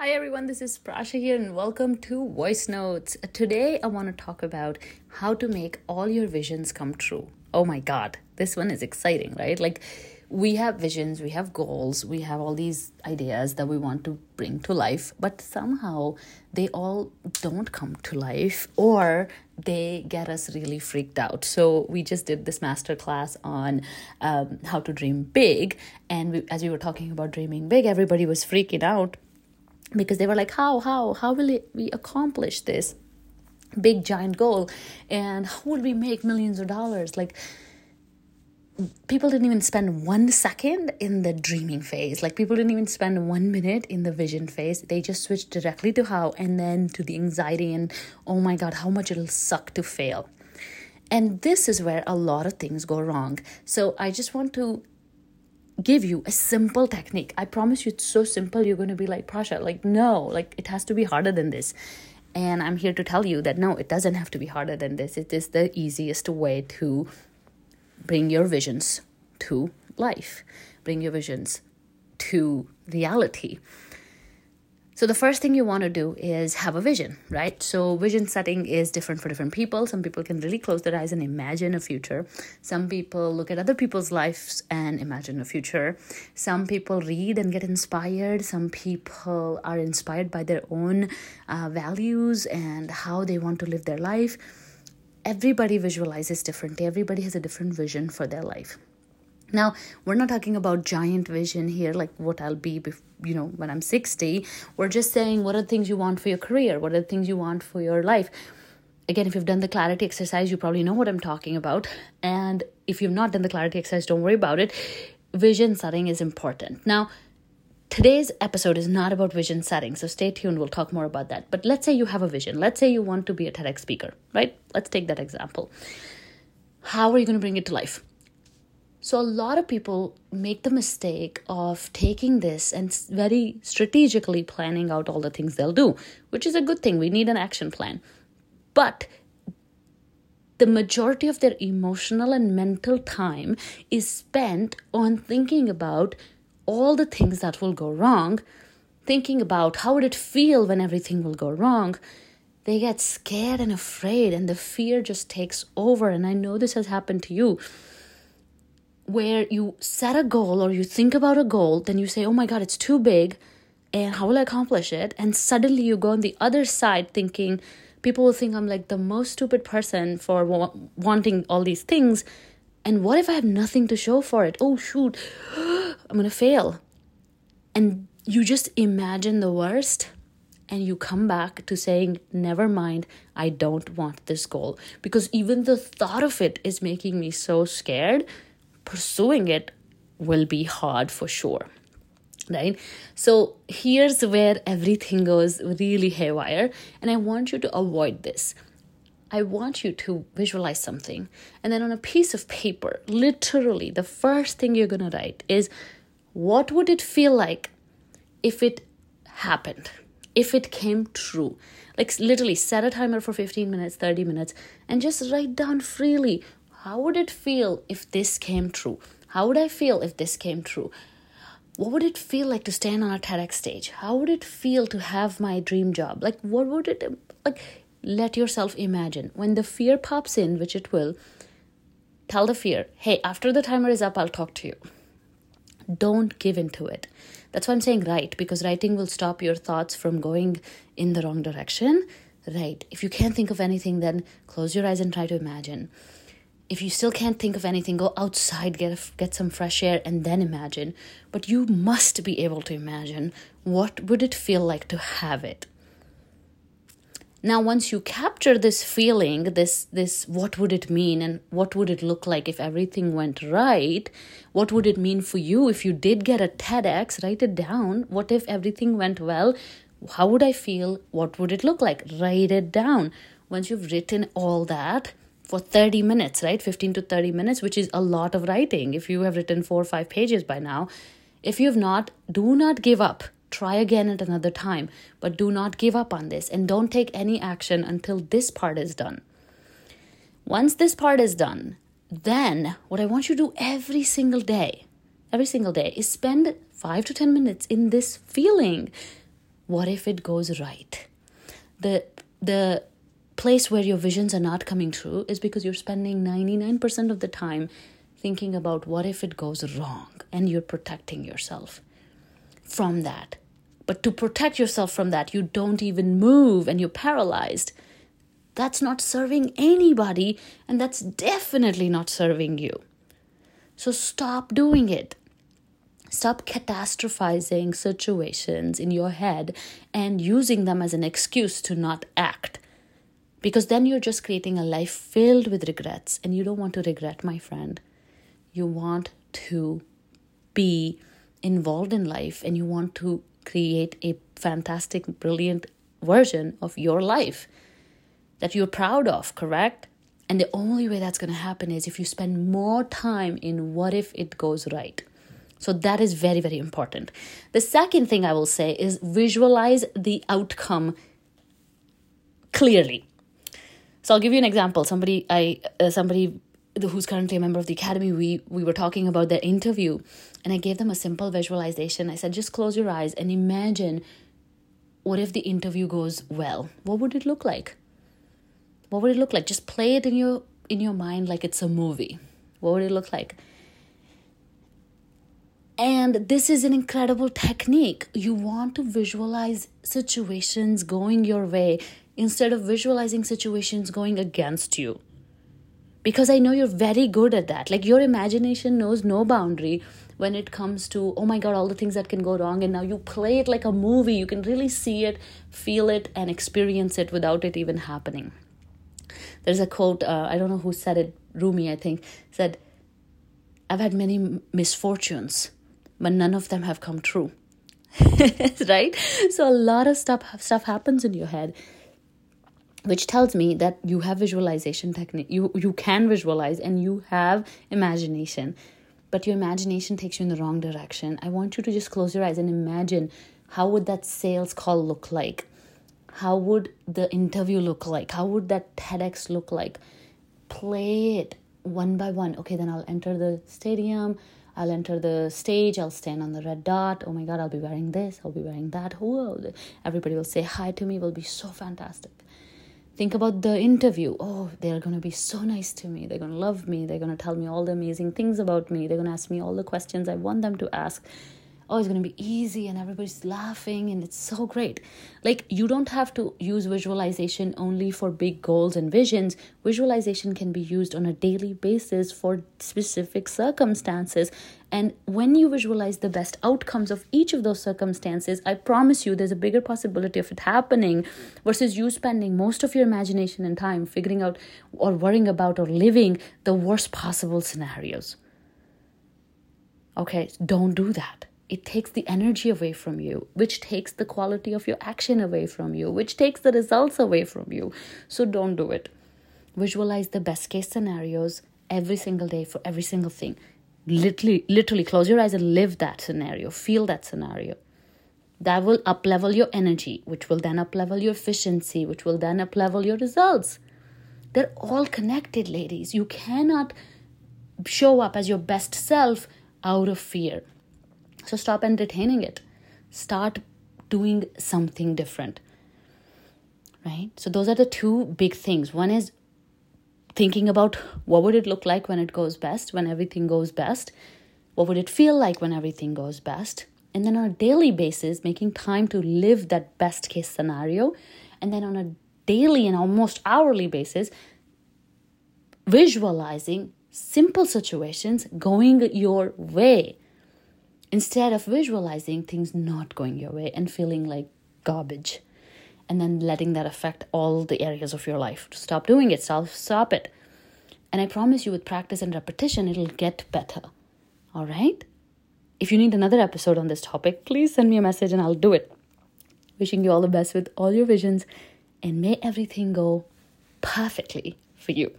Hi everyone, this is Prasha here and welcome to Voice Notes. Today I want to talk about how to make all your visions come true. Oh my god, this one is exciting, right? Like we have visions, we have goals, we have all these ideas that we want to bring to life, but somehow they all don't come to life or they get us really freaked out. So we just did this master class on um, how to dream big, and we, as we were talking about dreaming big, everybody was freaking out because they were like how how how will it, we accomplish this big giant goal? And how would we make millions of dollars? Like people didn't even spend one second in the dreaming phase. Like people didn't even spend one minute in the vision phase. They just switched directly to how and then to the anxiety and oh my god how much it'll suck to fail. And this is where a lot of things go wrong. So i just want to give you a simple technique. I promise you it's so simple you're going to be like, Prasha, like no, like it has to be harder than this. And I'm here to tell you that no, it doesn't have to be harder than this. It is the easiest way to bring your visions to life, bring your visions to reality. So, the first thing you want to do is have a vision, right? So, vision setting is different for different people. Some people can really close their eyes and imagine a future. Some people look at other people's lives and imagine a future. Some people read and get inspired. Some people are inspired by their own uh, values and how they want to live their life. Everybody visualizes differently, everybody has a different vision for their life. Now, we're not talking about giant vision here, like what I'll be, you know, when I'm 60. We're just saying what are the things you want for your career? What are the things you want for your life? Again, if you've done the clarity exercise, you probably know what I'm talking about. And if you've not done the clarity exercise, don't worry about it. Vision setting is important. Now, today's episode is not about vision setting, so stay tuned. We'll talk more about that. But let's say you have a vision. Let's say you want to be a TEDx speaker, right? Let's take that example. How are you going to bring it to life? So, a lot of people make the mistake of taking this and very strategically planning out all the things they'll do, which is a good thing. We need an action plan. But the majority of their emotional and mental time is spent on thinking about all the things that will go wrong, thinking about how would it feel when everything will go wrong. They get scared and afraid, and the fear just takes over. And I know this has happened to you where you set a goal or you think about a goal, then you say, oh my God, it's too big, and how will I accomplish it? And suddenly you go on the other side thinking, people will think I'm like the most stupid person for wa- wanting all these things. And what if I have nothing to show for it? Oh, shoot, I'm gonna fail. And you just imagine the worst and you come back to saying, Never mind, I don't want this goal. Because even the thought of it is making me so scared pursuing it will be hard for sure right? So here's where everything goes really haywire and i want you to avoid this. I want you to visualize something and then on a piece of paper literally the first thing you're going to write is what would it feel like if it happened? If it came true? Like literally set a timer for 15 minutes 30 minutes and just write down freely how would it feel if this came true? How would I feel if this came true? What would it feel like to stand on a TEDx stage? How would it feel to have my dream job? Like, what would it like? Let yourself imagine when the fear pops in, which it will. Tell the fear, hey, after the timer is up, I'll talk to you. Don't give in to it. That's why I'm saying write, because writing will stop your thoughts from going in the wrong direction. Right. If you can't think of anything, then close your eyes and try to imagine if you still can't think of anything, go outside, get get some fresh air, and then imagine. But you must be able to imagine what would it feel like to have it. Now, once you capture this feeling, this this what would it mean, and what would it look like if everything went right? What would it mean for you if you did get a TEDx? Write it down. What if everything went well? How would I feel? What would it look like? Write it down. Once you've written all that, for 30 minutes, right? 15 to 30 minutes, which is a lot of writing. If you have written four or five pages by now, if you have not, do not give up. Try again at another time, but do not give up on this and don't take any action until this part is done. Once this part is done, then what I want you to do every single day, every single day, is spend five to 10 minutes in this feeling. what if it goes right? The the place where your visions are not coming true is because you're spending 99% of the time thinking about what if it goes wrong and you're protecting yourself from that. But to protect yourself from that, you don't even move and you're paralyzed. That's not serving anybody, and that's definitely not serving you. So stop doing it. Stop catastrophizing situations in your head and using them as an excuse to not act. Because then you're just creating a life filled with regrets, and you don't want to regret, my friend. You want to be involved in life and you want to create a fantastic, brilliant version of your life that you're proud of, correct? And the only way that's going to happen is if you spend more time in what if it goes right. So that is very, very important. The second thing I will say is visualize the outcome clearly. So I'll give you an example. Somebody, I, uh, somebody who's currently a member of the academy, we we were talking about their interview, and I gave them a simple visualization. I said, just close your eyes and imagine what if the interview goes well? What would it look like? What would it look like? Just play it in your in your mind like it's a movie. What would it look like? And this is an incredible technique. You want to visualize situations going your way instead of visualizing situations going against you. Because I know you're very good at that. Like your imagination knows no boundary when it comes to, oh my God, all the things that can go wrong. And now you play it like a movie. You can really see it, feel it, and experience it without it even happening. There's a quote, uh, I don't know who said it, Rumi, I think, said, I've had many misfortunes but none of them have come true. right? So a lot of stuff stuff happens in your head which tells me that you have visualization technique you you can visualize and you have imagination. But your imagination takes you in the wrong direction. I want you to just close your eyes and imagine how would that sales call look like? How would the interview look like? How would that tedx look like? Play it one by one. Okay then i'll enter the stadium. I'll enter the stage, I'll stand on the red dot. Oh my God, I'll be wearing this, I'll be wearing that. Whoa, everybody will say hi to me, it will be so fantastic. Think about the interview. Oh, they're going to be so nice to me. They're going to love me. They're going to tell me all the amazing things about me. They're going to ask me all the questions I want them to ask oh it's going to be easy and everybody's laughing and it's so great. Like you don't have to use visualization only for big goals and visions. Visualization can be used on a daily basis for specific circumstances. And when you visualize the best outcomes of each of those circumstances i promise you there's a bigger possibility of it happening versus you spending most of your imagination and time figuring out or worrying about or living the worst possible scenarios. Okay don't do that it takes the energy away from you, which takes the quality of your action away from you, which takes the results away from you. So don't do it. Visualize the best case scenarios every single day for every single thing. Literally, literally close your eyes and live that scenario, feel that scenario. That will up level your energy, which will then up level your efficiency, which will then up level your results. They're all connected, ladies. You cannot show up as your best self out of fear. So stop entertaining it. Start doing something different. Right? So those are the two big things. One is thinking about what would it look like when it goes best, when everything goes best? What would it feel like when everything goes best? And then on a daily basis, making time to live that best case scenario. And then on a daily and almost hourly basis, visualizing simple situations going your way instead of visualizing things not going your way and feeling like garbage and then letting that affect all the areas of your life. Stop doing it stop stop it. And i promise you with practice and repetition it'll get better. All right? If you need another episode on this topic please send me a message and i'll do it. Wishing you all the best with all your visions and may everything go perfectly for you